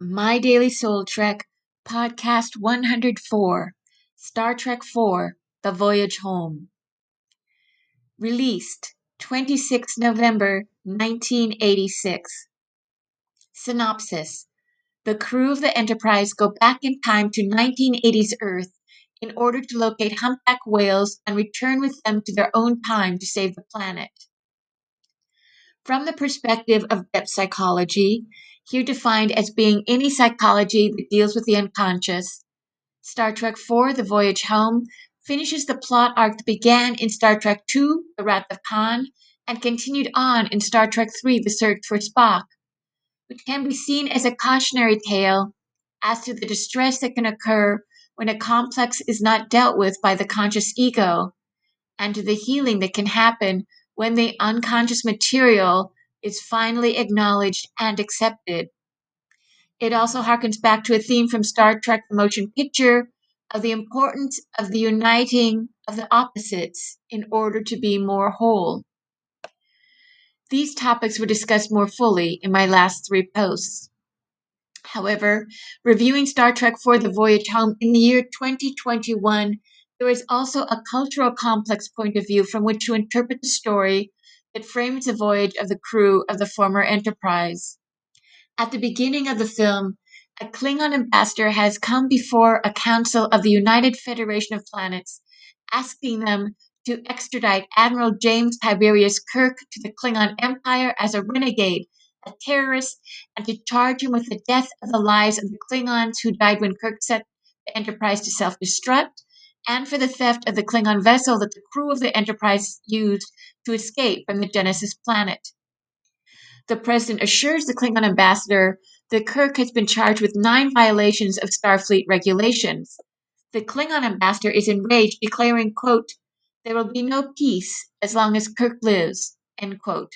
My Daily Soul Trek, Podcast 104, Star Trek IV The Voyage Home. Released 26 November 1986. Synopsis The crew of the Enterprise go back in time to 1980s Earth in order to locate humpback whales and return with them to their own time to save the planet. From the perspective of depth psychology, here defined as being any psychology that deals with the unconscious, Star Trek IV The Voyage Home finishes the plot arc that began in Star Trek II The Wrath of Khan and continued on in Star Trek III The Search for Spock, which can be seen as a cautionary tale as to the distress that can occur when a complex is not dealt with by the conscious ego, and to the healing that can happen when the unconscious material is finally acknowledged and accepted. It also harkens back to a theme from Star Trek the Motion Picture of the importance of the uniting of the opposites in order to be more whole. These topics were discussed more fully in my last three posts. However, reviewing Star Trek IV The Voyage Home in the year 2021 there is also a cultural complex point of view from which to interpret the story that frames the voyage of the crew of the former Enterprise. At the beginning of the film, a Klingon ambassador has come before a council of the United Federation of Planets, asking them to extradite Admiral James Tiberius Kirk to the Klingon Empire as a renegade, a terrorist, and to charge him with the death of the lives of the Klingons who died when Kirk set the Enterprise to self destruct and for the theft of the Klingon vessel that the crew of the Enterprise used to escape from the Genesis planet. The president assures the Klingon ambassador that Kirk has been charged with nine violations of Starfleet regulations. The Klingon ambassador is enraged, declaring, quote, there will be no peace as long as Kirk lives, end quote.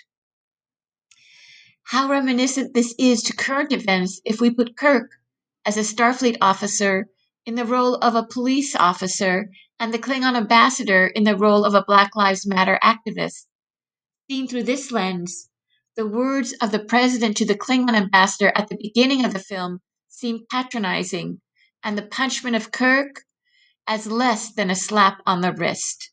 How reminiscent this is to current events if we put Kirk, as a Starfleet officer, in the role of a police officer and the Klingon ambassador in the role of a Black Lives Matter activist. Seen through this lens, the words of the president to the Klingon ambassador at the beginning of the film seem patronizing, and the punishment of Kirk as less than a slap on the wrist.